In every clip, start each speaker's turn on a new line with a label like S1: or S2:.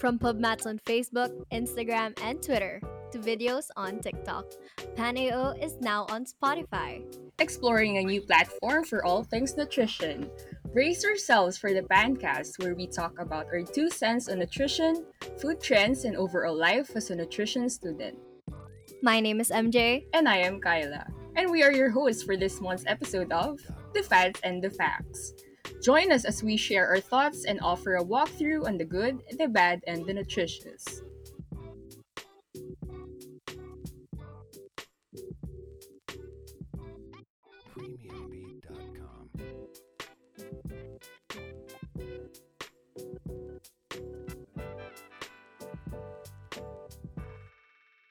S1: From PubMats on Facebook, Instagram, and Twitter to videos on TikTok, PanAO is now on Spotify.
S2: exploring a new platform for all things nutrition. Brace yourselves for the Pancast, where we talk about our two cents on nutrition, food trends, and overall life as a nutrition student.
S1: My name is MJ.
S2: And I am Kyla. And we are your hosts for this month's episode of The Fads and the Facts. Join us as we share our thoughts and offer a walkthrough on the good, the bad, and the nutritious.
S3: premiumbeat.com.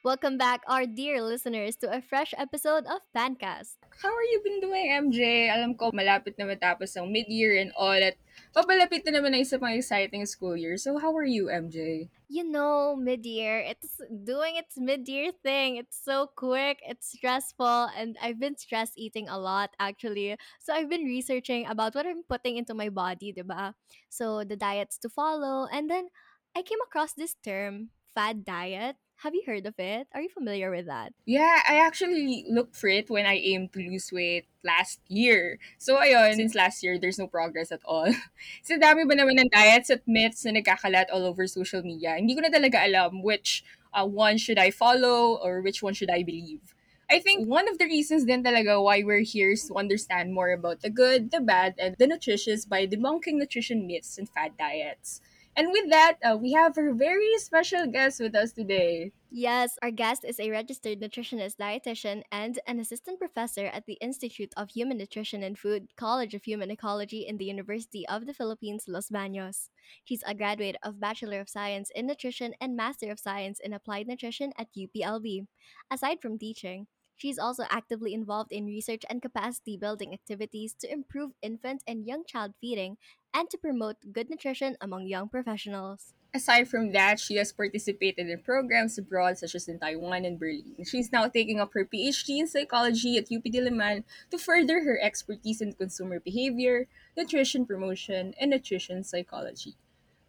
S1: Welcome back, our dear listeners, to a fresh episode of Pancast.
S2: How are you been doing, MJ? Alam ko, malapit na matapos ang mid-year and all at papalapit na naman ang isa pang exciting school year. So, how are you, MJ?
S1: You know, mid year, it's doing its mid year thing. It's so quick, it's stressful, and I've been stress eating a lot actually. So I've been researching about what I'm putting into my body, diba? So the diets to follow, and then I came across this term, fad diet. Have you heard of it? Are you familiar with that?
S2: Yeah, I actually looked for it when I aimed to lose weight last year. So, ayun, since last year, there's no progress at all. Sa dami ba naman ng diets at myths na nagkakalat all over social media, hindi ko na talaga alam which uh, one should I follow or which one should I believe. I think one of the reasons din talaga why we're here is to understand more about the good, the bad, and the nutritious by debunking nutrition myths and fad diets. And with that, uh, we have a very special guest with us today.
S1: Yes, our guest is a registered nutritionist dietitian and an assistant professor at the Institute of Human Nutrition and Food, College of Human Ecology in the University of the Philippines, Los Baños. She's a graduate of Bachelor of Science in Nutrition and Master of Science in Applied Nutrition at UPLB. Aside from teaching, She's also actively involved in research and capacity building activities to improve infant and young child feeding and to promote good nutrition among young professionals.
S2: Aside from that, she has participated in programs abroad such as in Taiwan and Berlin. She's now taking up her PhD in psychology at UP Diliman to further her expertise in consumer behavior, nutrition promotion, and nutrition psychology.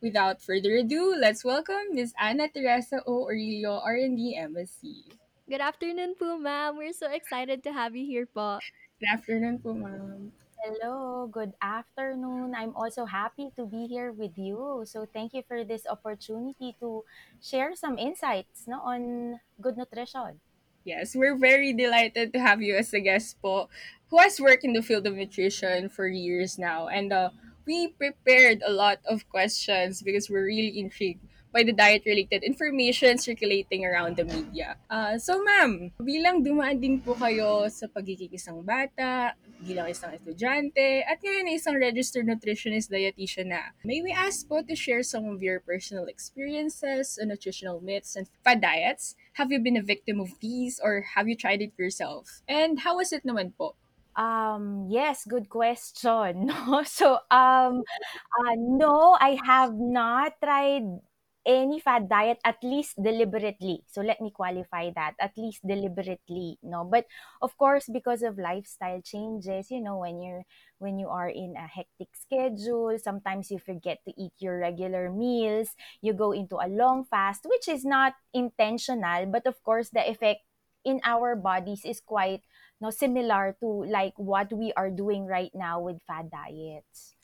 S2: Without further ado, let's welcome Ms. Anna Teresa O. Orillo, RND MSc.
S1: Good afternoon po, ma'am. We're so excited to have you here po.
S2: Good afternoon po, ma'am.
S4: Hello, good afternoon. I'm also happy to be here with you. So thank you for this opportunity to share some insights no, on good nutrition.
S2: Yes, we're very delighted to have you as a guest po who has worked in the field of nutrition for years now. And uh, we prepared a lot of questions because we're really intrigued by the diet-related information circulating around the media. Uh, so ma'am, bilang dumaan din po kayo sa pagiging isang bata, bilang isang estudyante, at ngayon ay isang registered nutritionist dietitian na, may we ask po to share some of your personal experiences on nutritional myths and fad diets? Have you been a victim of these or have you tried it yourself? And how was it naman po?
S4: Um, yes, good question. So, um, uh, no, I have not tried any fad diet at least deliberately. So let me qualify that at least deliberately no? But of course because of lifestyle changes you know when you're when you are in a hectic schedule sometimes you forget to eat your regular meals you go into a long fast which is not intentional but of course the effect in our bodies is quite no similar to like what we are doing right now with fad diets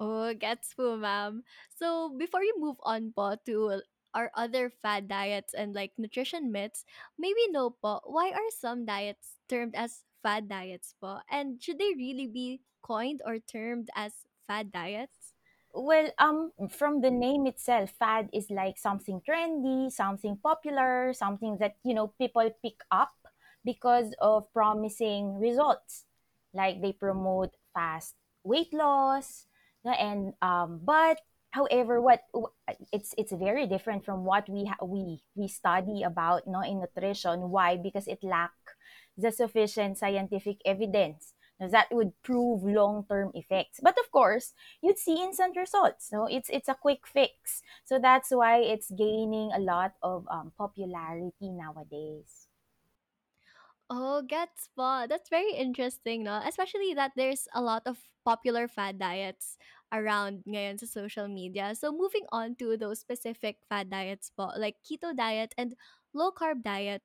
S1: Oh, gets po, ma'am. So, before you move on po to our other fad diets and like nutrition myths, maybe know po, why are some diets termed as fad diets po? And should they really be coined or termed as fad diets?
S4: Well, um, from the name itself, fad is like something trendy, something popular, something that you know people pick up because of promising results. Like they promote fast weight loss, and um, but however, what it's it's very different from what we ha- we we study about no in nutrition. Why? Because it lack the sufficient scientific evidence now, that would prove long-term effects. But of course, you'd see instant results. No, it's it's a quick fix. So that's why it's gaining a lot of um, popularity nowadays.
S1: Oh, gets po. That's very interesting, no? Especially that there's a lot of popular fad diets around ngayon sa social media. So moving on to those specific fad diets po, like keto diet and low carb diet,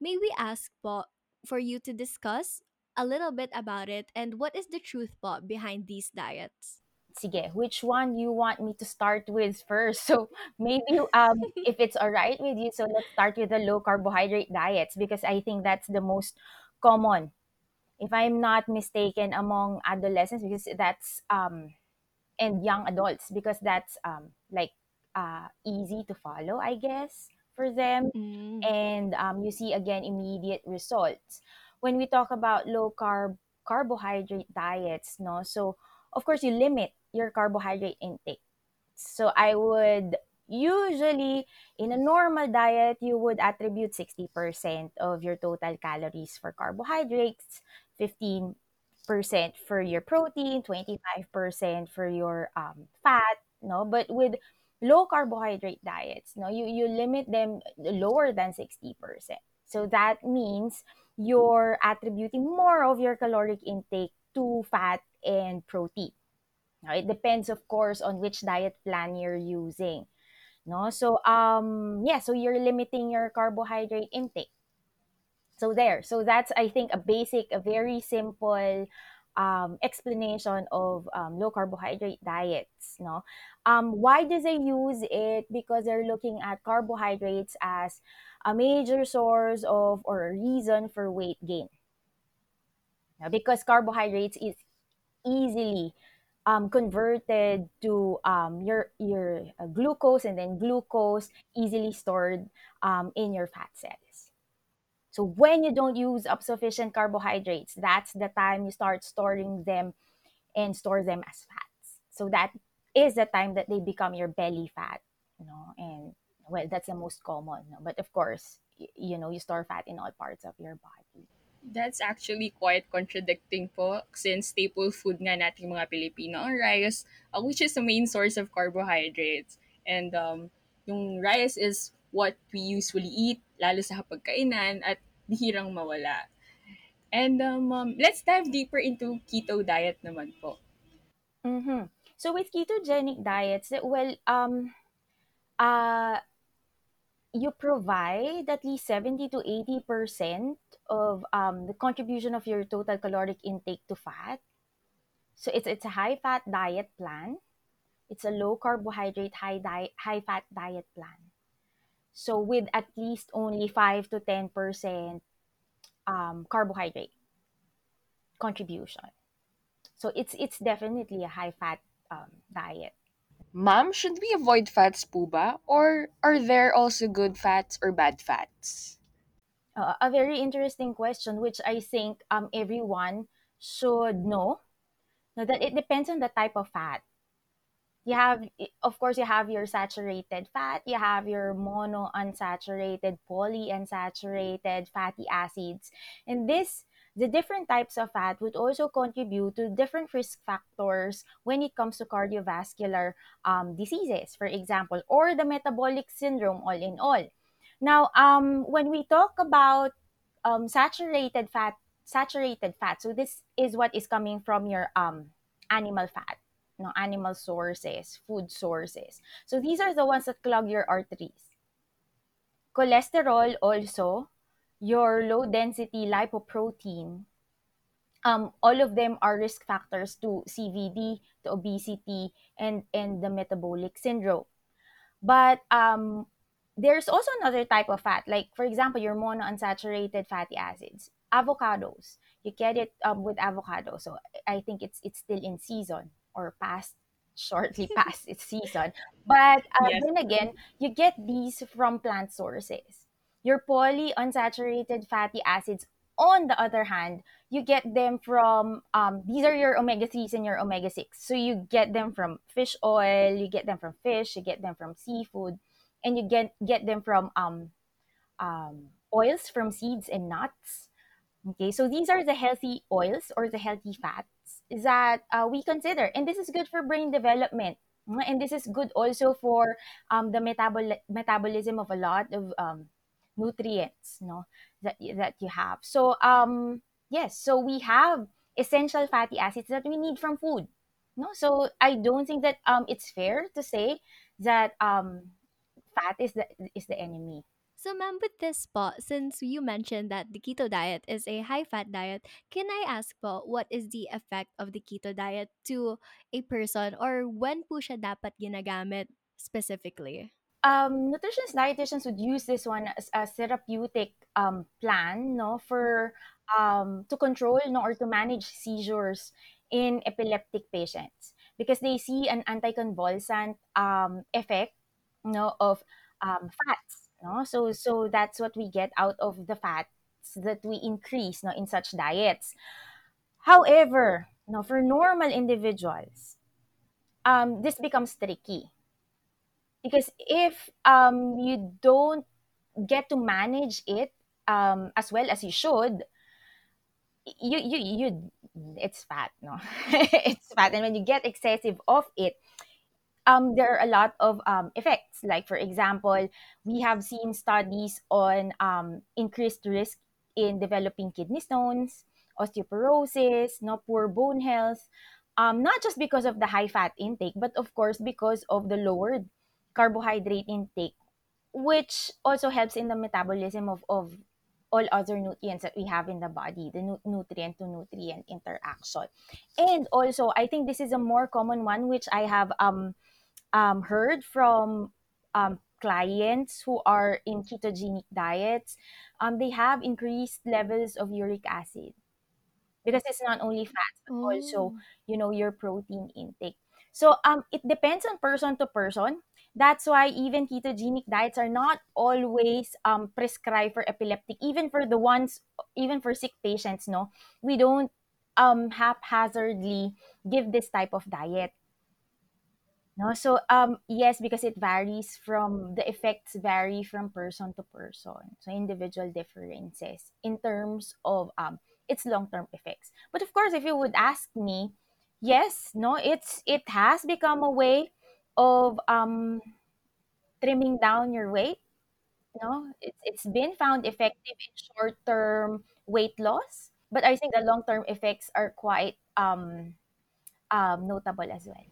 S1: may we ask po for you to discuss a little bit about it and what is the truth po behind these diets?
S4: Sige, which one you want me to start with first? So maybe um if it's all right with you, so let's start with the low carbohydrate diets because I think that's the most common, if I'm not mistaken, among adolescents because that's um and young adults because that's um like uh easy to follow, I guess, for them
S1: Mm,
S4: and um, you see again immediate results. When we talk about low carb carbohydrate diets, no, so of course you limit your carbohydrate intake. So I would usually in a normal diet you would attribute 60% of your total calories for carbohydrates, 15% for your protein, 25% for your um, fat, no? But with low carbohydrate diets, no, you you limit them lower than 60%. So that means you're attributing more of your caloric intake to fat and protein. Now, it depends, of course, on which diet plan you're using. No, so um, yeah, so you're limiting your carbohydrate intake. So there, so that's I think a basic, a very simple um, explanation of um, low carbohydrate diets. No, um, why do they use it? Because they're looking at carbohydrates as a major source of or a reason for weight gain. Now, because carbohydrates is easily um, converted to um, your your uh, glucose and then glucose easily stored um, in your fat cells. So when you don't use up sufficient carbohydrates, that's the time you start storing them and store them as fats. So that is the time that they become your belly fat, you know, and well, that's the most common. No? But of course, you know, you store fat in all parts of your body.
S2: That's actually quite contradicting po since staple food nga nating mga Pilipino ang rice, uh, which is the main source of carbohydrates. And um, yung rice is what we usually eat, lalo sa hapagkainan at bihirang mawala. And um, um, let's dive deeper into keto diet naman po.
S4: Mm-hmm. So with ketogenic diets, well, um, uh, you provide at least 70 to 80% of um, the contribution of your total caloric intake to fat. So it's it's a high fat diet plan. It's a low carbohydrate, high diet, high fat diet plan. So with at least only 5 to 10% um, carbohydrate contribution. So it's it's definitely a high fat um, diet.
S3: Ma'am, should we avoid fats po ba? Or are there also good fats or bad fats?
S4: Uh, a very interesting question, which I think um, everyone should know. Now that it depends on the type of fat. You have, of course, you have your saturated fat, you have your mono unsaturated, poly polyunsaturated fatty acids. And this, the different types of fat would also contribute to different risk factors when it comes to cardiovascular um, diseases, for example, or the metabolic syndrome, all in all. Now, um, when we talk about um, saturated fat, saturated fat, so this is what is coming from your um, animal fat no animal sources, food sources. So these are the ones that clog your arteries. Cholesterol also, your low density lipoprotein, um, all of them are risk factors to CVD, to obesity, and, and the metabolic syndrome. But um, there's also another type of fat, like for example, your monounsaturated fatty acids, avocados. You get it um, with avocado, so I think it's it's still in season or past shortly past its season. But uh,
S2: Yes.
S4: then again, you get these from plant sources. Your polyunsaturated fatty acids, on the other hand, you get them from um, these are your omega 3s and your omega 6. So you get them from fish oil, you get them from fish, you get them from seafood, and you get get them from um, um, oils from seeds and nuts. Okay, so these are the healthy oils or the healthy fats that uh, we consider, and this is good for brain development. Mm, And this is good also for um, the metabol- metabolism of a lot of um, nutrients, no, that that you have. So um, yes, so we have essential fatty acids that we need from food. No, so I don't think that um it's fair to say that um fat is the is the enemy.
S1: So, ma'am, with this po, since you mentioned that the keto diet is a high fat diet, can I ask po, what is the effect of the keto diet to a person or when po siya dapat ginagamit specifically?
S4: um, nutritionists, dietitians would use this one as a therapeutic um, plan, no, for um, to control, no, or to manage seizures in epileptic patients because they see an anticonvulsant um, effect, no, of um, fats, no. So so that's what we get out of the fats that we increase, no, in such diets. However, no, for normal individuals, um, this becomes tricky because if um you don't get to manage it um as well as you should you you you it's fat no it's fat and when you get excessive of it um there are a lot of um effects like for example we have seen studies on um increased risk in developing kidney stones osteoporosis no poor bone health um not just because of the high fat intake but of course because of the lowered carbohydrate intake which also helps in the metabolism of, of all other nutrients that we have in the body, the nu- nutrient to nutrient interaction. And also, I think this is a more common one, which I have um, um, heard from um, clients who are in ketogenic diets. Um, they have increased levels of uric acid because it's not only fats but also
S1: Oh.
S4: you know your protein intake so um it depends on person to person that's why even ketogenic diets are not always um prescribed for epileptic even for the ones even for sick patients no we don't um haphazardly give this type of diet no? So um yes because it varies from the effects vary from person to person. So individual differences in terms of um its long-term effects. But of course if you would ask me yes no it's it has become a way of um trimming down your weight. No? It's it's been found effective in short-term weight loss but i think the long-term effects are quite um um notable as well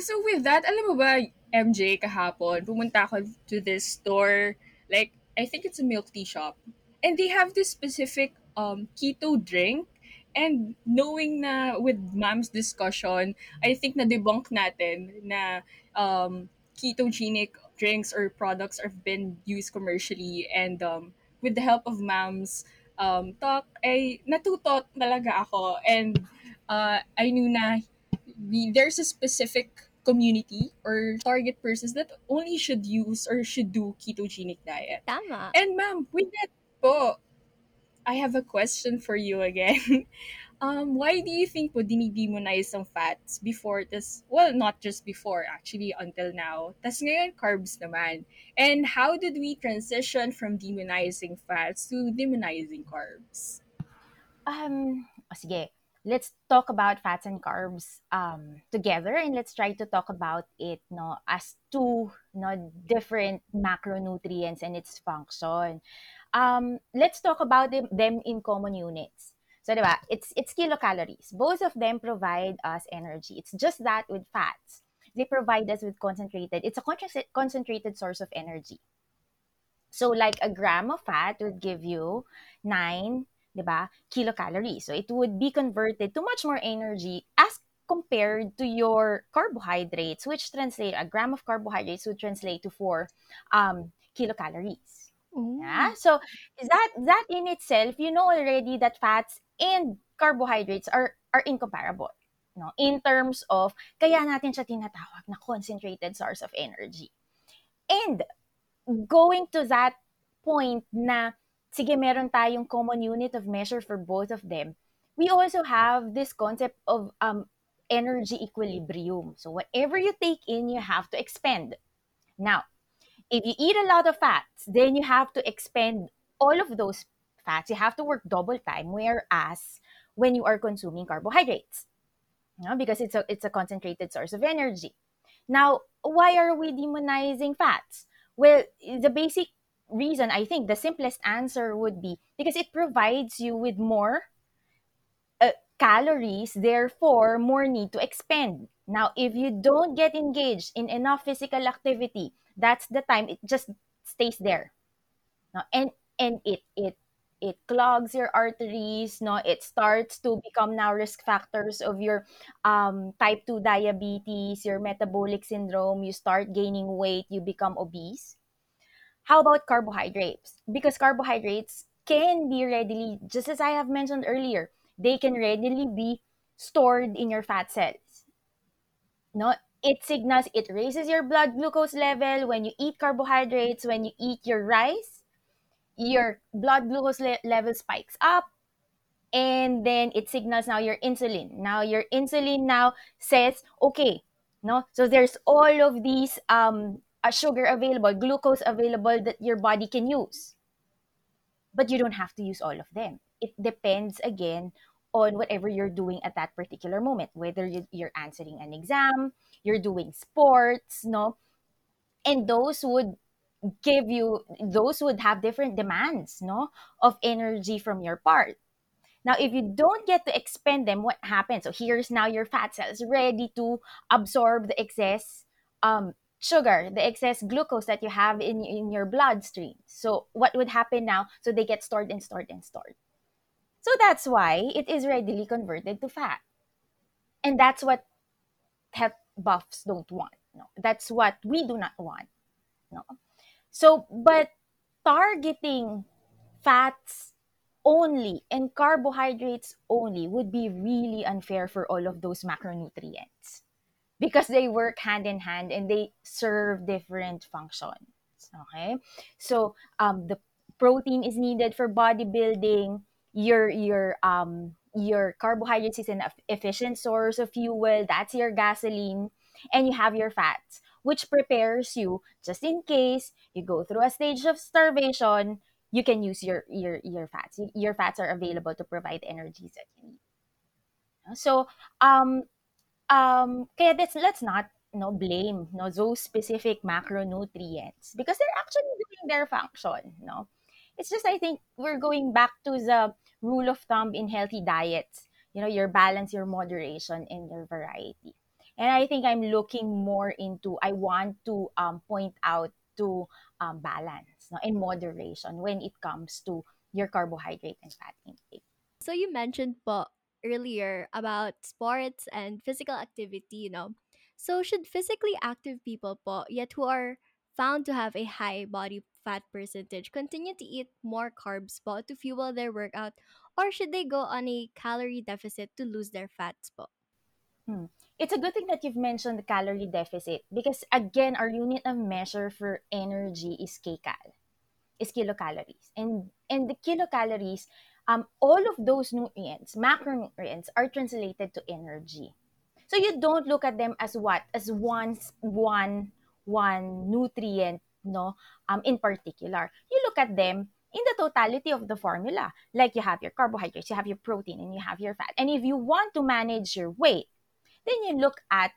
S2: So with that, alam mo ba, MJ, kahapon, pumunta ako to this store, like, I think it's a milk tea shop. And they have this specific um, keto drink. And knowing na with mom's discussion, I think na-debunk natin na um, ketogenic drinks or products have been used commercially. And um, with the help of mom's um, talk, ay natuto talaga ako. And uh, I knew na we, there's a specific community or target persons that only should use or should do ketogenic diet.
S1: Tama.
S2: And ma'am, with that po, I have a question for you again. um, why do you think po dinidemonize ang fats before this? Well, not just before, actually, until now. Tas ngayon, carbs naman. And how did we transition from demonizing fats to demonizing carbs?
S4: Um, o sige, let's talk about fats and carbs um, together and let's try to talk about it no as two no different macronutrients and its function. Um, let's talk about them, them in common units. So, diba, it's it's kilocalories. Both of them provide us energy. It's just that with fats, they provide us with concentrated. It's a concentrated concentrated source of energy. So like a gram of fat would give you 9, 'di ba, kilocalories. So it would be converted to much more energy as compared to your carbohydrates, which translate a gram of carbohydrates would translate to 4 um, kilocalories.
S1: Oh.
S4: Yeah. So that that in itself, you know already that fats and carbohydrates are are incomparable. No, in terms of kaya natin siya tinatawag na concentrated source of energy. And going to that point na, sige, meron tayong common unit of measure for both of them, we also have this concept of um, energy equilibrium. So whatever you take in, you have to expend. Now, if you eat a lot of fats, then you have to expend all of those fats. You have to work double time, whereas when you are consuming carbohydrates, you know, because it's a, it's a concentrated source of energy. Now, why are we demonizing fats? Well, the basic reason, I think, the simplest answer would be because it provides you with more, uh, calories, therefore more need to expend. Now, if you don't get engaged in enough physical activity, that's the time it just stays there. No? And and it it it clogs your arteries, no? It starts to become now risk factors of your um, type 2 diabetes, your metabolic syndrome, you start gaining weight, you become obese. How about carbohydrates? Because carbohydrates can be readily, just as I have mentioned earlier, they can readily be stored in your fat cells. No, it signals it raises your blood glucose level when you eat carbohydrates, when you eat your rice, your blood glucose le- level spikes up and then it signals now your insulin. Now your insulin now says, okay, no, so there's all of these um uh, sugar available, glucose available that your body can use, but you don't have to use all of them. It depends again on whatever you're doing at that particular moment, whether you- you're answering an exam, you're doing sports, no, and those would give you those would have different demands no of energy from your part now, if you don't get to expend them, what happens? So here's now your fat cells ready to absorb the excess um, sugar, the excess glucose that you have in, in your bloodstream. So what would happen now? So they get stored and stored and stored. So that's why it is readily converted to fat. And that's what health buffs don't want. No, that's what we do not want. No. So, but targeting fats only and carbohydrates only would be really unfair for all of those macronutrients because they work hand in hand and they serve different functions. Okay, so um, the protein is needed for bodybuilding. Your your um your carbohydrates is an efficient source of fuel. That's your gasoline, and you have your fats, which prepares you just in case you go through a stage of starvation. You can use your your your fats. Your fats are available to provide energies that you need. So um um kaya let's let's not no blame no those specific macronutrients because they're actually doing their function no it's just i think we're going back to the rule of thumb in healthy diets you know your balance your moderation and your variety. And i think i'm looking more into i want to um, point out to um, balance no, and moderation when it comes to your carbohydrate and fat intake.
S1: So you mentioned po earlier about sports and physical activity, you know. So should physically active people po, yet who are found to have a high body fat percentage continue to eat more carbs po to fuel their workout or should they go on a calorie deficit to lose their fats po?
S4: Hmm. It's a good thing that you've mentioned the calorie deficit because again, our unit of measure for energy is kcal, is kilocalories, and and the kilocalories, um, all of those nutrients, macronutrients, are translated to energy. So you don't look at them as what as one one one nutrient, no, um, in particular. You look at them in the totality of the formula. Like you have your carbohydrates, you have your protein, and you have your fat. And if you want to manage your weight then you look at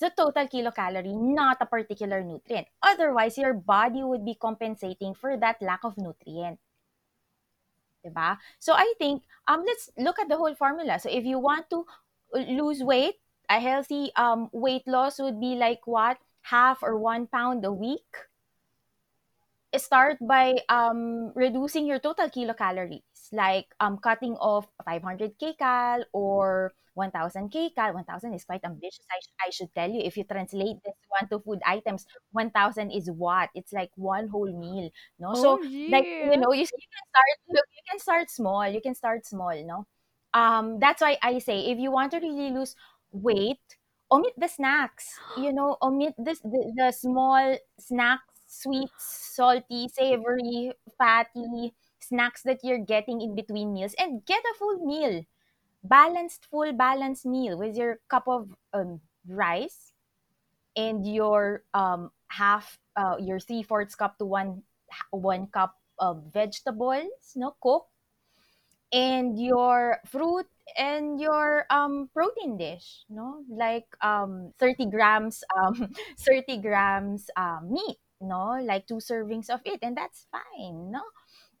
S4: the total kilocalorie, not a particular nutrient. Otherwise, your body would be compensating for that lack of nutrient. Diba? So I think um let's look at the whole formula. So if you want to lose weight, a healthy um weight loss would be like what? Half or one pound a week start by um, reducing your total kilocalories, like um, cutting off 500 kcal or 1000 kcal. 1000 is quite ambitious, I, sh- I should tell you. If you translate this one to food items, 1000 is what? It's like one whole meal, no? So,
S1: Oh,
S4: like, you know, you, you can start, look, you can start small. You can start small, no? Um, that's why I say, if you want to really lose weight, omit the snacks. You know, omit this the, the small snacks, sweet, salty, savory, fatty snacks that you're getting in between meals, and get a full meal, balanced, full balanced meal with your cup of um, rice and your um half uh, your three fourths cup to one one cup of vegetables, no cook and your fruit and your um protein dish no? Like um 30 grams um 30 grams um meat no? Like two servings of it and that's fine no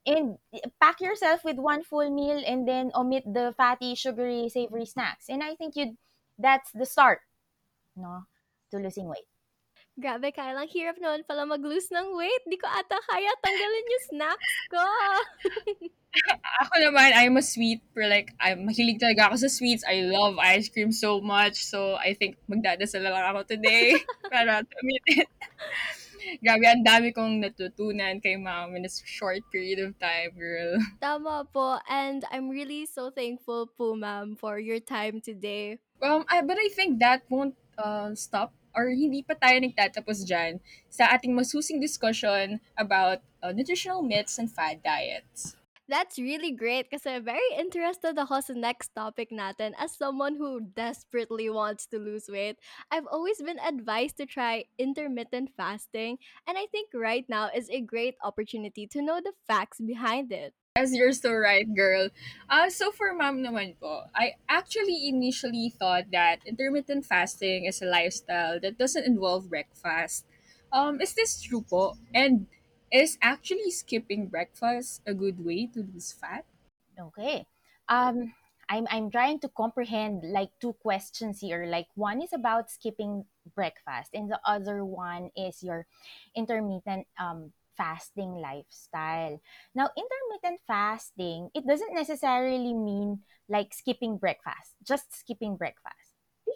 S4: and pack yourself with one full meal and then omit the fatty, sugary, savory snacks. And I think you that's the start, no, to losing weight.
S1: Grabe, Kyle. Ang hirap naman pala mag-lose ng weight. Di ko ata kaya tanggalin yung snacks ko.
S2: Ako naman, I'm a sweet, pero like, I'm mahilig talaga ako sa sweets. I love ice cream so much. So, I think magdadasal lang ako today para to meet it. Grabe, ang dami kong natutunan kay mom in a short period of time, girl.
S1: Tama po. And I'm really so thankful po, ma'am, for your time today.
S2: Um, I, but I think that won't uh, stop or hindi pa tayo nagtatapos dyan sa ating masusing discussion about uh, nutritional myths and fad diets.
S1: That's really great kasi very interested ako sa next topic natin as someone who desperately wants to lose weight. I've always been advised to try intermittent fasting and I think right now is a great opportunity to know the facts behind it.
S2: As you're so right, girl. Uh, so for mom naman po, I actually initially thought that intermittent fasting is a lifestyle that doesn't involve breakfast. Um, is this true po? And is actually skipping breakfast a good way to lose fat?
S4: Okay. Um, I'm I'm trying to comprehend like two questions here. Like one is about skipping breakfast, and the other one is your intermittent um fasting lifestyle. Now, intermittent fasting, it doesn't necessarily mean like skipping breakfast, just skipping breakfast.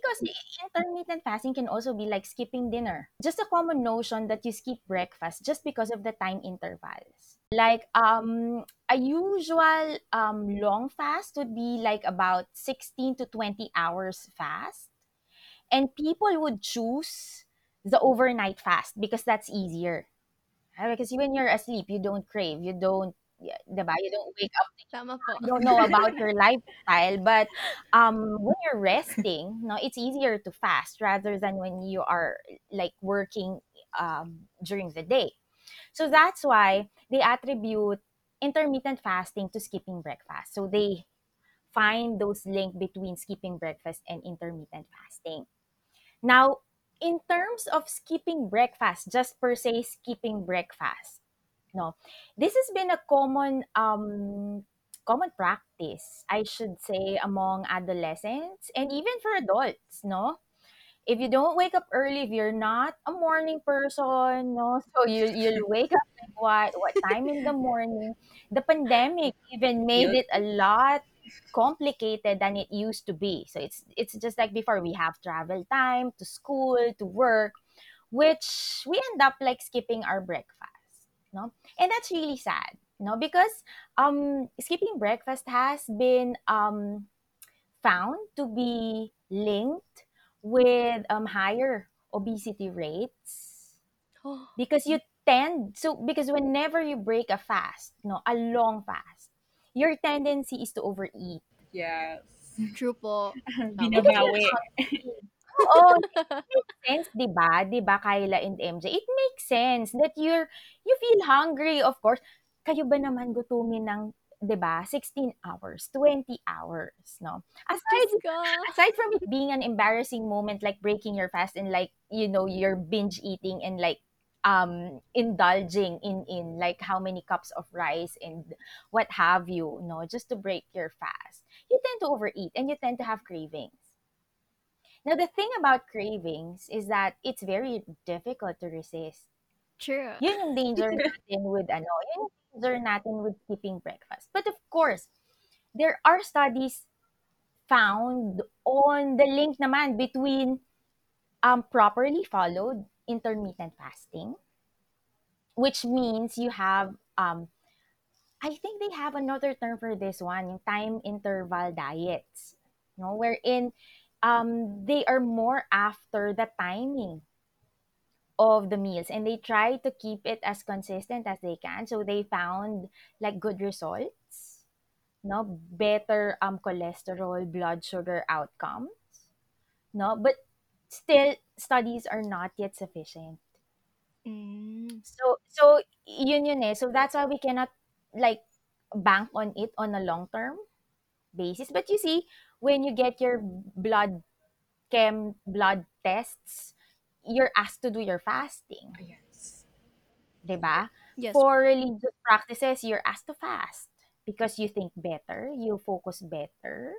S4: Because intermittent fasting can also be like skipping dinner. Just a common notion that you skip breakfast just because of the time intervals. Like um a usual um long fast would be like about 16 to 20 hours fast. And people would choose the overnight fast because that's easier. Ah, Because when you're asleep, you don't crave, you don't, yeah, diba? You don't wake up
S1: Tama po.
S4: I don't know about your lifestyle, but um, when you're resting, no, it's easier to fast rather than when you are like working um, during the day. So that's why they attribute intermittent fasting to skipping breakfast. So they find those link between skipping breakfast and intermittent fasting. Now, in terms of skipping breakfast, just per se skipping breakfast, no, this has been a common um common practice, I should say, among adolescents and even for adults, no? If you don't wake up early, if you're not a morning person, no, so you you'll wake up like what what time in the morning? The pandemic even made
S2: Yep.
S4: it a lot complicated than it used to be. So it's it's just like before we have travel time to school, to work, which we end up like skipping our breakfast, no? And that's really sad, no? Because um skipping breakfast has been um found to be linked with um higher obesity rates
S1: Oh,
S4: because you tend so because whenever you break a fast, no, a long fast, your tendency is to overeat
S2: Yes.
S1: true po. Tama.
S2: Binabawi.
S4: Oo, makes sense, 'di ba? 'Di ba, Kyla and MJ? It makes sense that you're you feel hungry, of course. Kayo ba naman gutumin ng 'di ba, 16 hours, 20 hours, no? Aside aside from it being an embarrassing moment like breaking your fast and like, you know, you're binge eating and like um indulging in in like how many cups of rice and what have you, no, just to break your fast. You tend to overeat and you tend to have cravings. Now, the thing about cravings is that it's very difficult to resist.
S1: True.
S4: Yun yung danger natin with ano, yun yung danger natin with skipping breakfast. But of course, there are studies found on the link naman between um, properly followed intermittent fasting, which means you have, um, I think they have another term for this one, yung time interval diets, you no, wherein um, they are more after the timing of the meals and they try to keep it as consistent as they can. So they found like good results, no, better um cholesterol, blood sugar outcomes, no, but still studies are not yet sufficient.
S1: Mm.
S4: So so yun yun eh. So that's why we cannot like bank on it on a long term basis. But you see, when you get your blood chem blood tests, you're asked to do your fasting, ah,
S2: Yes.
S4: 'di ba?
S1: Yes,
S4: For religious practices, you're asked to fast because you think better, you focus better.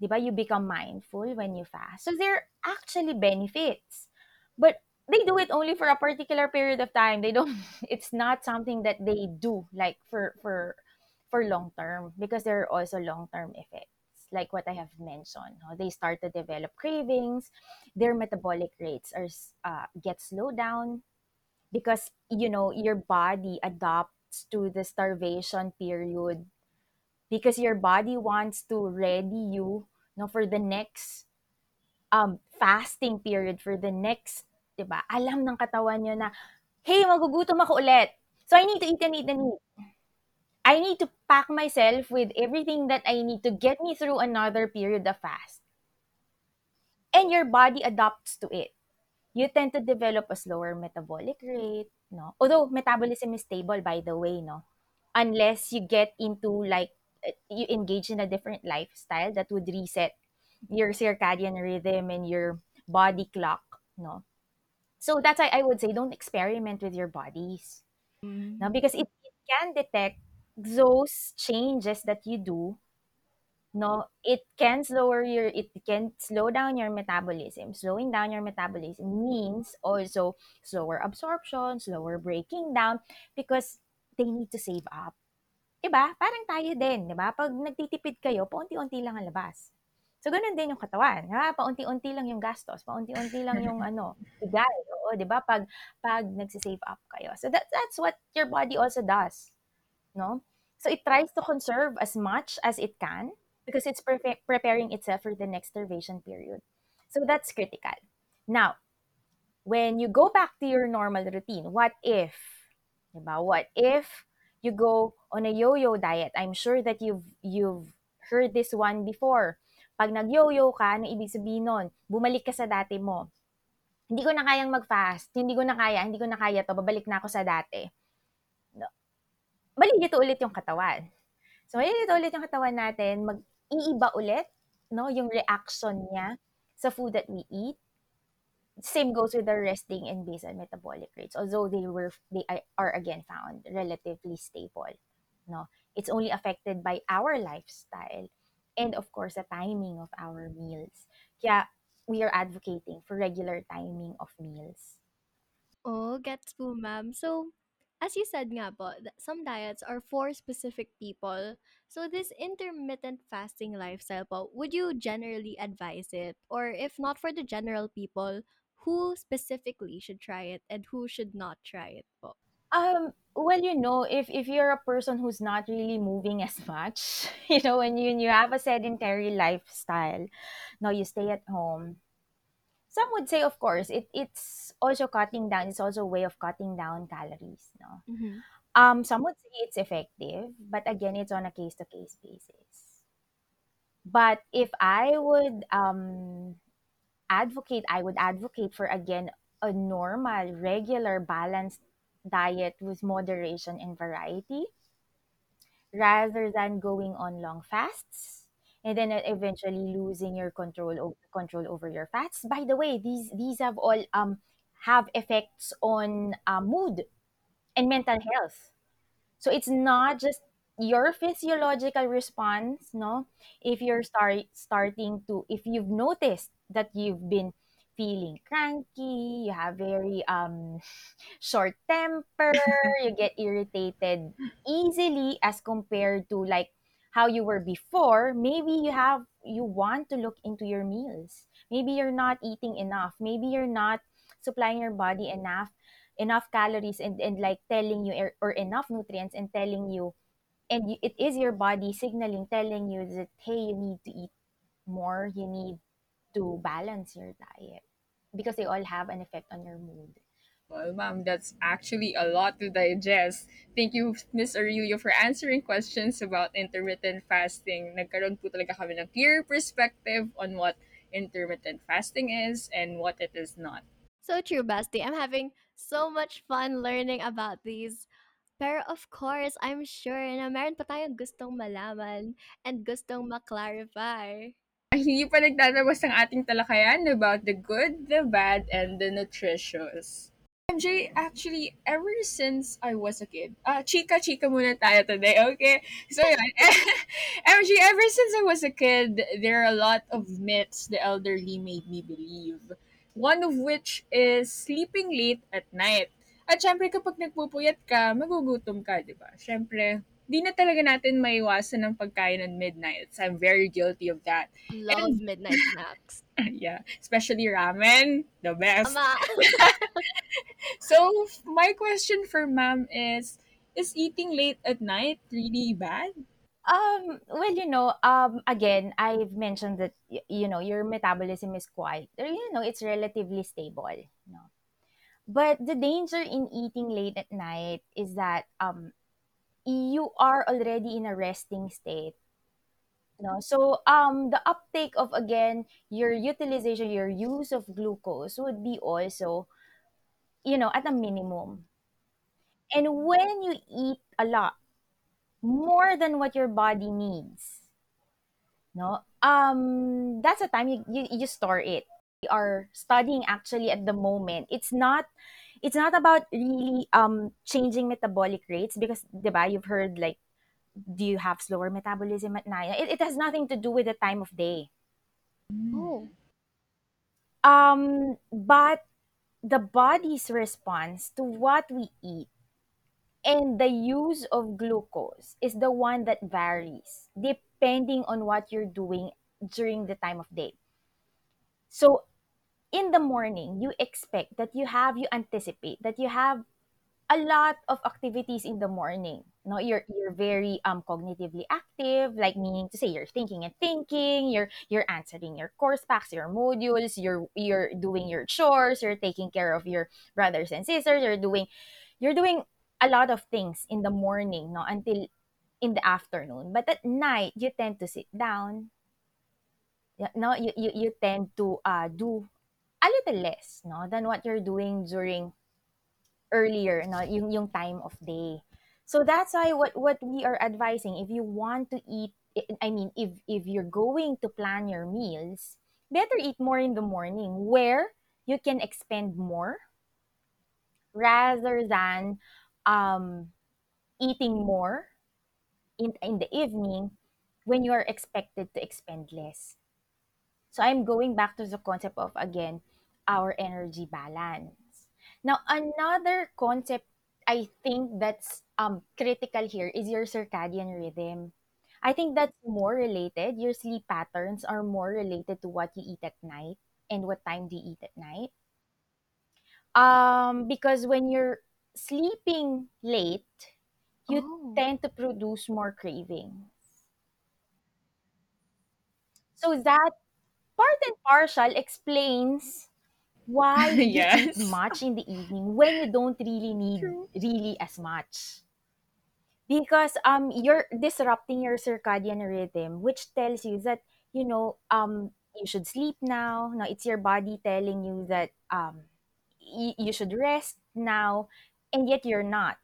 S4: ba? You become mindful when you fast. So there are actually benefits. But they do it only for a particular period of time. They don't it's not something that they do like for for for long term because there are also long-term effects like what I have mentioned. no? They start to develop cravings, their metabolic rates are uh, get slowed down because you know your body adapts to the starvation period because your body wants to ready you no for the next um fasting period for the next 'di ba alam ng katawan niyo na hey magugutom ako ulit so i need to eat and eat and eat i need to pack myself with everything that i need to get me through another period of fast. And your body adapts to it. You tend to develop a slower metabolic rate no? Although metabolism is stable by the way no? Unless you get into like uh, you engage in a different lifestyle that would reset your circadian rhythm and your body clock no? So that's why i would say don't experiment with your bodies no?
S1: Mm.
S4: because it, it can detect those changes that you do no it can slower your it can slow down your metabolism slowing down your metabolism means also slower absorption slower breaking down because they need to save up 'Di ba? Parang tayo din, 'di ba? 'Pag nagtitipid kayo, paunti-unti lang ang labas. So, gano'n din yung katawan, ba? Paunti-unti lang yung gastos, paunti-unti lang yung ano, bigay, oo, 'di ba? 'Pag 'pag nagse-save up kayo. So, that that's what your body also does, no? So, it tries to conserve as much as it can because it's prefe- preparing itself for the next starvation period. So, that's critical. Now, when you go back to your normal routine, what if, 'di ba? What if you go on a yo-yo diet? I'm sure that you've you've heard this one before. Pag nag-yo-yo ka, ano ibig sabihin nun? Bumalik ka sa dati mo. Hindi ko na kayang mag-fast. Hindi ko na kaya. Hindi ko na kaya to. Babalik na ako sa dati. Malilito ulit yung katawan. So, malilito ulit yung katawan natin. Mag-iiba ulit no, yung reaction niya sa food that we eat same goes with the resting and basal metabolic rates although they were they are again found relatively stable no it's only affected by our lifestyle and of course the timing of our meals kaya we are advocating for regular timing of meals
S1: Oh, gets po, ma'am. So, as you said nga po, some diets are for specific people. So, this intermittent fasting lifestyle po, would you generally advise it? Or if not for the general people, who specifically should try it and who should not try it po?
S4: um well you know if if you're a person who's not really moving as much you know when you, you have a sedentary lifestyle no you stay at home some would say of course it it's also cutting down it's also a way of cutting down calories no
S1: Mm-hmm.
S4: um some would say it's effective but again it's on a case to case basis but if i would um advocate i would advocate for again a normal regular balanced diet with moderation and variety rather than going on long fasts and then uh, eventually losing your control control over your fats. By the way these these have all um have effects on uh, mood and mental health. So it's not just your physiological response no? If you're start starting to if you've noticed that you've been feeling cranky you have very um short temper, you get irritated easily as compared to like how you were before, maybe you have you want to look into your meals. Maybe you're not eating enough. Maybe you're not supplying your body enough enough calories and, and like telling you or, or enough nutrients and telling you and you, it is your body signaling telling you that hey you need to eat more you need to balance your diet because they all have an effect on your mood
S2: Well, ma'am, that's actually a lot to digest. Thank you, Miss Aurelio, for answering questions about intermittent fasting. Nagkaroon po talaga kami ng clear perspective on what intermittent fasting is and what it is not.
S1: So true, Basti. I'm having so much fun learning about these. Pero of course, I'm sure na meron pa tayong gustong malaman and gustong maklarify.
S2: Ay, hindi pa nagtatapos ang ating talakayan about the good, the bad, and the nutritious. MJ, actually, ever since I was a kid, ah, chika-chika muna tayo today, okay? So, yun. MJ, ever since I was a kid, there are a lot of myths the elderly made me believe. One of which is sleeping late at night. At syempre, kapag nagpupuyat ka, magugutom ka, di ba? Syempre, di na talaga natin maiwasan ng pagkain at midnight. I'm very guilty of that.
S1: Love
S2: And,
S1: midnight snacks.
S2: yeah, especially ramen, the best. So, my question for ma'am is Is eating late at night really bad?
S4: Um, well, you know, um, again, I've mentioned that y- you know your metabolism is quite, you know, it's relatively stable. You know, but the danger in eating late at night is that um you are already in a resting state. No, so um the uptake of again your utilization, your use of glucose would be also you know at a minimum. And when you eat a lot, more than what your body needs, no um that's the time you, you, you store it we are studying actually at the moment it's not it's not about really um changing metabolic rates because diba, you've heard like do you have slower metabolism at night? It, it has nothing to do with the time of day.
S1: Oh.
S4: um but the body's response to what we eat and the use of glucose is the one that varies depending on what you're doing during the time of day. So in the morning you expect that you have you anticipate that you have a lot of activities in the morning. No you're you're very um cognitively active like meaning to say you're thinking and thinking you're you're answering your course packs your modules you're you're doing your chores you're taking care of your brothers and sisters you're doing you're doing a lot of things in the morning no until in the afternoon. But at night you tend to sit down. No you, you you tend to uh do a little less no than what you're doing during earlier no yung yung time of day. So that's why what what we are advising if you want to eat i mean if if you're going to plan your meals better eat more in the morning where you can expend more rather than um eating more in in the evening when you are expected to expend less. So I'm going back to the concept of again our energy balance. Now another concept I think that's um critical here is your circadian rhythm. I think that's more related. Your sleep patterns are more related to what you eat at night and what time do you eat at night. Um because when you're sleeping late, you
S1: Oh.
S4: tend to produce more cravings. So that part and partial explains why you eat
S2: yes.
S4: much in the evening when you don't really need
S2: True.
S4: really as much because um you're disrupting your circadian rhythm which tells you that you know um you should sleep now no it's your body telling you that um y- you should rest now and yet you're not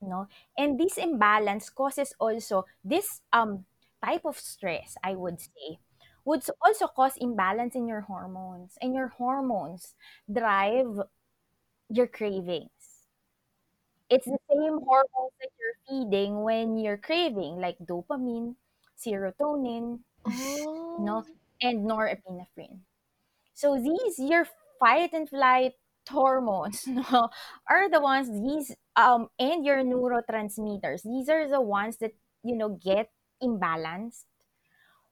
S4: you no and this imbalance causes also this um type of stress i would say would also cause imbalance in your hormones and your hormones drive your cravings it's the same hormones that you're feeding when you're craving like dopamine serotonin no
S1: Oh.
S4: and norepinephrine so these your fight and flight hormones no, are the ones these um and your neurotransmitters. These are the ones that you know get imbalanced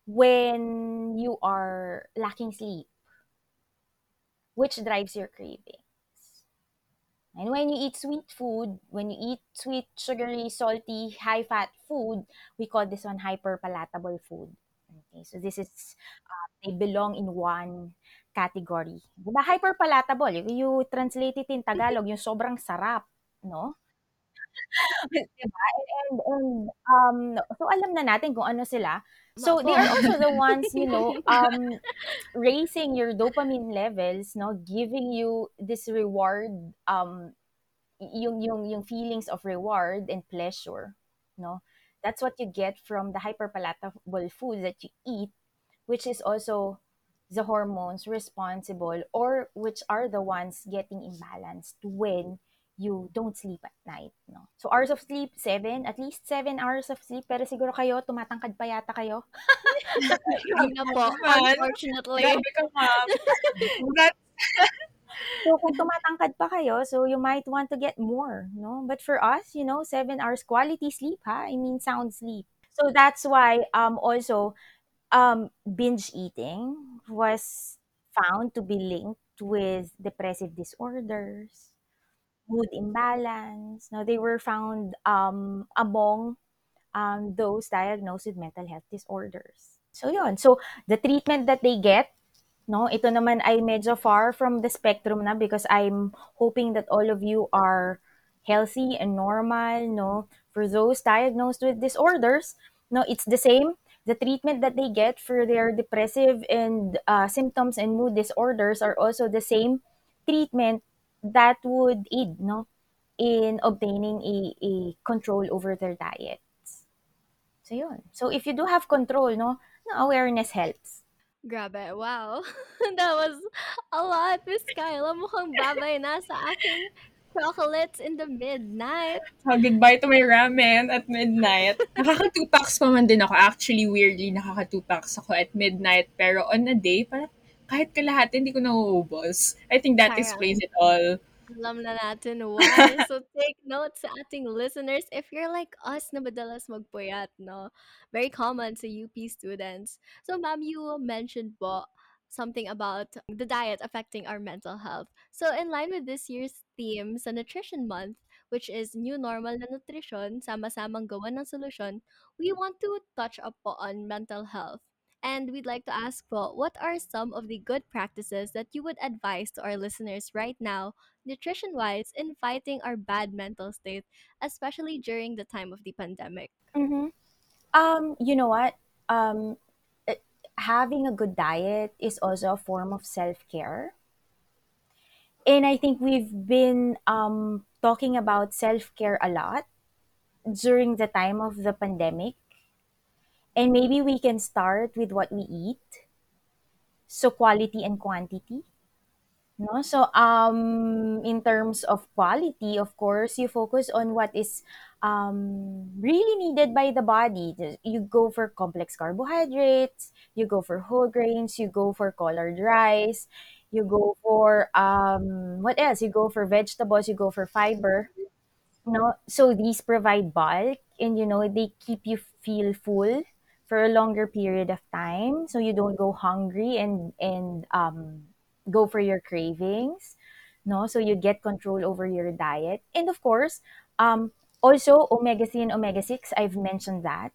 S4: when you are lacking sleep, which drives your cravings. And when you eat sweet food, when you eat sweet, sugary, salty, high fat food, we call this one hyperpalatable food. Okay, so this is they belong in one category. Diba? Hyperpalatable. You translate it in Tagalog, yung sobrang sarap, no? diba? And, and um, so alam na natin kung ano sila. So
S1: po.
S4: they are also the ones, you know, um, raising your dopamine levels, no, giving you this reward, um, yung yung yung feelings of reward and pleasure, no. That's what you get from the hyperpalatable food that you eat, which is also the hormones responsible or which are the ones getting imbalanced when you don't sleep at night, no? So hours of sleep, seven, at least seven hours of sleep. Pero siguro kayo, tumatangkad pa yata kayo.
S1: Hindi na po, unfortunately.
S2: Grabe ka, ma'am.
S4: So kung tumatangkad pa kayo, so you might want to get more, no? But for us, you know, seven hours quality sleep, ha? I mean sound sleep. So that's why um also um binge eating was found to be linked with depressive disorders, mood imbalance. No, they were found um among um those diagnosed with mental health disorders. So yun. So the treatment that they get No, ito naman ay medyo far from the spectrum na because I'm hoping that all of you are healthy and normal, no? For those diagnosed with disorders, no, it's the same. The treatment that they get for their depressive and uh, symptoms and mood disorders are also the same treatment that would aid, no, in obtaining a, a control over their diets. So yun. So if you do have control, no, no awareness helps.
S1: Grabe, wow. That was a lot, Miss Kyla. Mukhang babay na sa aking chocolates in the midnight.
S2: so, goodbye to my ramen at midnight. Nakaka-two packs pa man din ako. Actually, weirdly, nakaka-two packs ako at midnight. Pero on a day, parang kahit kalahati, hindi ko nauubos. I think that
S1: Parang-
S2: explains it all.
S1: Alam na natin why. So take note sa ating listeners if you're like us na madalas magpuyat, no? Very common sa UP students. So ma'am, you mentioned po something about the diet affecting our mental health. So in line with this year's theme sa Nutrition Month, which is New Normal na Nutrition, sama-samang gawa ng solusyon, we want to touch up po on mental health. And we'd like to ask po, what are some of the good practices that you would advise to our listeners right now nutrition wise in fighting our bad mental state, especially during the time of the pandemic.
S4: Mm-hmm. Um, you know what? Um, eh, having a good diet is also a form of self care. And I think we've been um, talking about self care a lot during the time of the pandemic. And maybe we can start with what we eat. So, quality and quantity. No? So, um, in terms of quality, of course, you focus on what is um, really needed by the body. You go for complex carbohydrates, you go for whole grains, you go for colored rice, you go for um, what else? You go for vegetables, you go for fiber. No, so these provide bulk, and you know they keep you feel full for a longer period of time, so you don't go hungry and and um, go for your cravings. No, so you get control over your diet, and of course, um, also omega three and omega six. I've mentioned that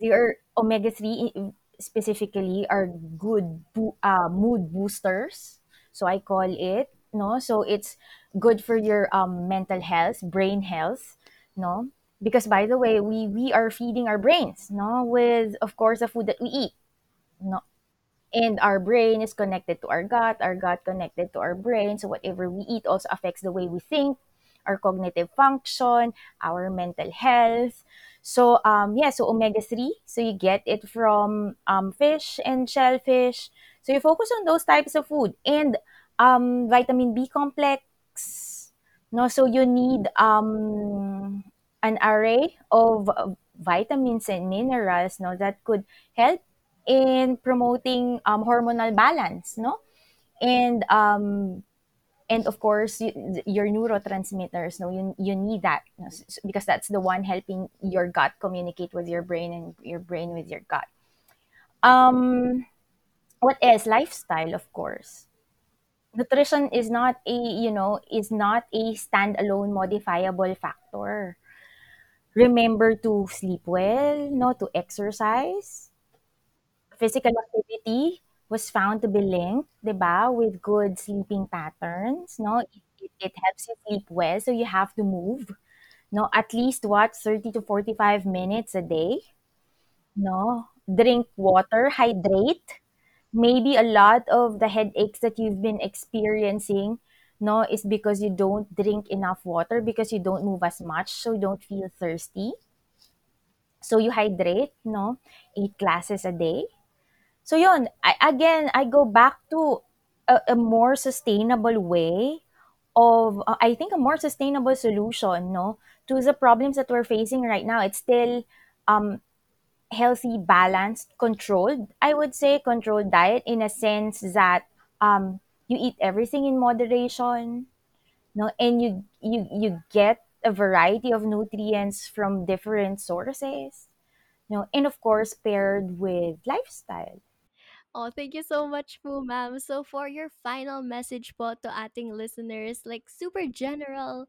S4: they are omega three specifically are good bo- uh, mood boosters. So I call it no. So it's good for your um, mental health, brain health, no. Because by the way, we we are feeding our brains, no, with of course the food that we eat, no. And our brain is connected to our gut, our gut connected to our brain. So whatever we eat also affects the way we think, our cognitive function, our mental health. So um yeah, so omega 3, so you get it from um fish and shellfish. So you focus on those types of food and um vitamin B complex. No, so you need um an array of vitamins and minerals no that could help in promoting um, hormonal balance no? And um and of course y- your neurotransmitters no you, you need that no, because that's the one helping your gut communicate with your brain and your brain with your gut. Um what else? Lifestyle of course. Nutrition is not a you know is not a standalone modifiable factor remember to sleep well no to exercise physical activity was found to be linked, ba, with good sleeping patterns, no? It, it, it helps you sleep well, so you have to move, no? At least what 30 to 45 minutes a day, no? Drink water, hydrate. Maybe a lot of the headaches that you've been experiencing, no, is because you don't drink enough water because you don't move as much, so you don't feel thirsty. So you hydrate, no? Eight glasses a day So yun, I, again, I go back to a, a more sustainable way of, uh, I think, a more sustainable solution, no, to the problems that we're facing right now. It's still um, healthy, balanced, controlled. I would say controlled diet in a sense that um, you eat everything in moderation, no, and you you you get a variety of nutrients from different sources, no, and of course paired with lifestyle.
S1: Oh, thank you so much po, ma'am. So for your final message po to ating listeners, like super general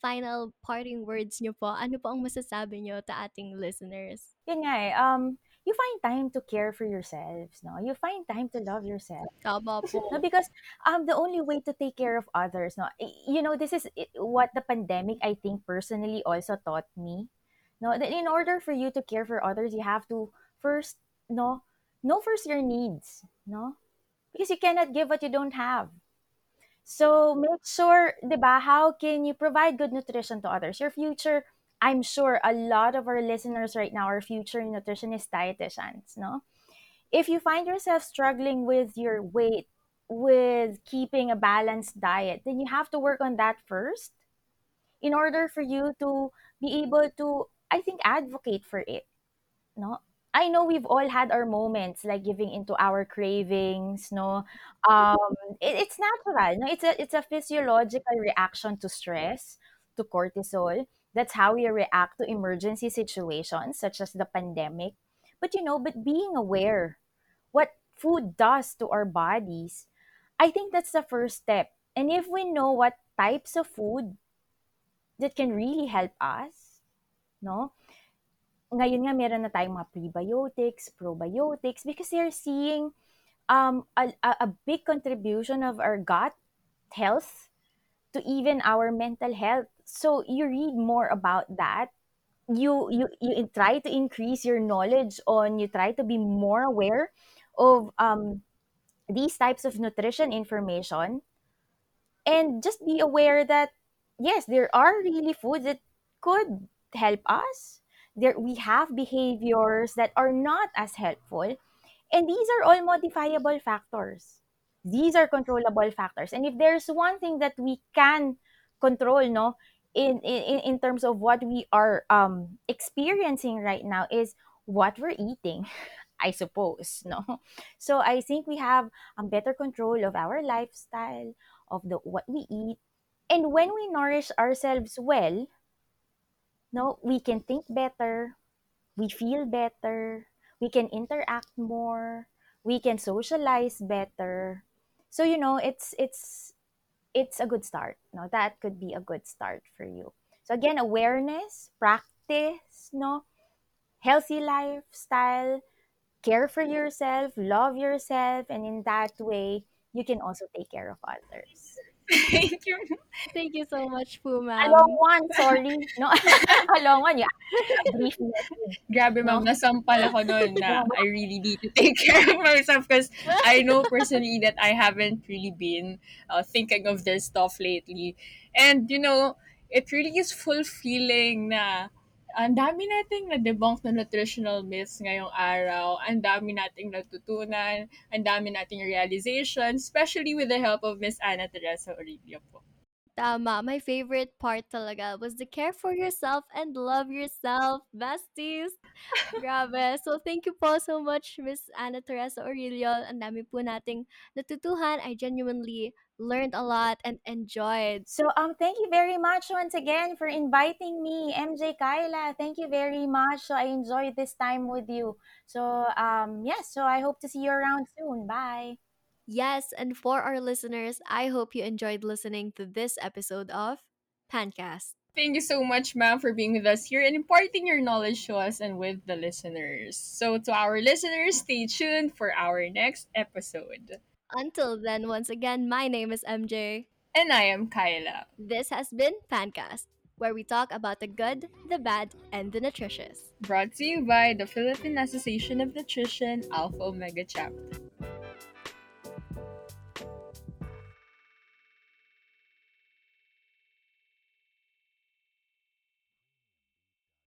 S1: final parting words nyo po, ano po ang masasabi nyo to ating listeners?
S4: Yun nga eh, um, you find time to care for yourselves, no? You find time to love yourself.
S1: Tama po.
S4: No, because um the only way to take care of others, no, you know, this is what the pandemic I think personally also taught me. No, that in order for you to care for others, you have to first, no, know first your needs, no, because you cannot give what you don't have. So make sure, 'di ba, how can you provide good nutrition to others? Your future, I'm sure a lot of our listeners right now are future nutritionist dietitians, no? If you find yourself struggling with your weight, with keeping a balanced diet, then you have to work on that first in order for you to be able to, I think, advocate for it no? I know we've all had our moments like giving into our cravings no? Um it, it's natural no? It's a it's a physiological reaction to stress to cortisol that's how we react to emergency situations such as the pandemic. But you know but being aware what food does to our bodies i think that's the first step. And if we know what types of food that can really help us no? Ngayon nga meron na tayong mga prebiotics, probiotics, because they're seeing um, a, a a big contribution of our gut health to even our mental health. So you read more about that. You you you try to increase your knowledge on. You try to be more aware of um, these types of nutrition information and just be aware that yes there are really foods that could help us there we have behaviors that are not as helpful and these are all modifiable factors these are controllable factors. And if there's one thing that we can control no in in, in terms of what we are um experiencing right now is what we're eating i suppose no. So i think we have um, better control of our lifestyle of the what we eat. And when we nourish ourselves well no we can think better we feel better we can interact more we can socialize better so you know it's it's it's a good start no that could be a good start for you. So again awareness practice no healthy lifestyle care for yourself love yourself and in that way you can also take care of others
S2: Thank you.
S1: Thank you so much po,
S4: a long
S1: ma'am.
S4: one sorry no a long one yeah a
S2: Grabe,
S4: no
S2: ma'am. Nasampal ako noon na I really need to take care of myself because I know personally that I haven't really been uh, thinking of this stuff lately. And, you know, it really is fulfilling na ang dami nating na-debunk na nutritional myths ngayong araw. Ang dami nating natutunan. Ang dami nating realization, especially with the help of Miss Ana Teresa Orillo po.
S1: Tama. My favorite part talaga was the care for yourself and love yourself, besties. Grabe. So, thank you po so much, Miss Ana Teresa Aurelio. Ang dami po nating natutuhan. I genuinely learned a lot and enjoyed.
S4: So um thank you very much once again for inviting me, MJ Kyla. Thank you very much. So I enjoyed this time with you. So um yes, so I hope to see you around soon. Bye.
S1: Yes, and for our listeners, I hope you enjoyed listening to this episode of Pancast.
S2: Thank you so much, ma'am, for being with us here and imparting your knowledge to us and with the listeners. So, to our listeners, stay tuned for our next episode.
S1: Until then, once again, my name is MJ.
S2: And I am Kyla.
S1: This has been Pancast, where we talk about the good, the bad, and the nutritious.
S2: Brought to you by the Philippine Association of Nutrition Alpha Omega Chapter.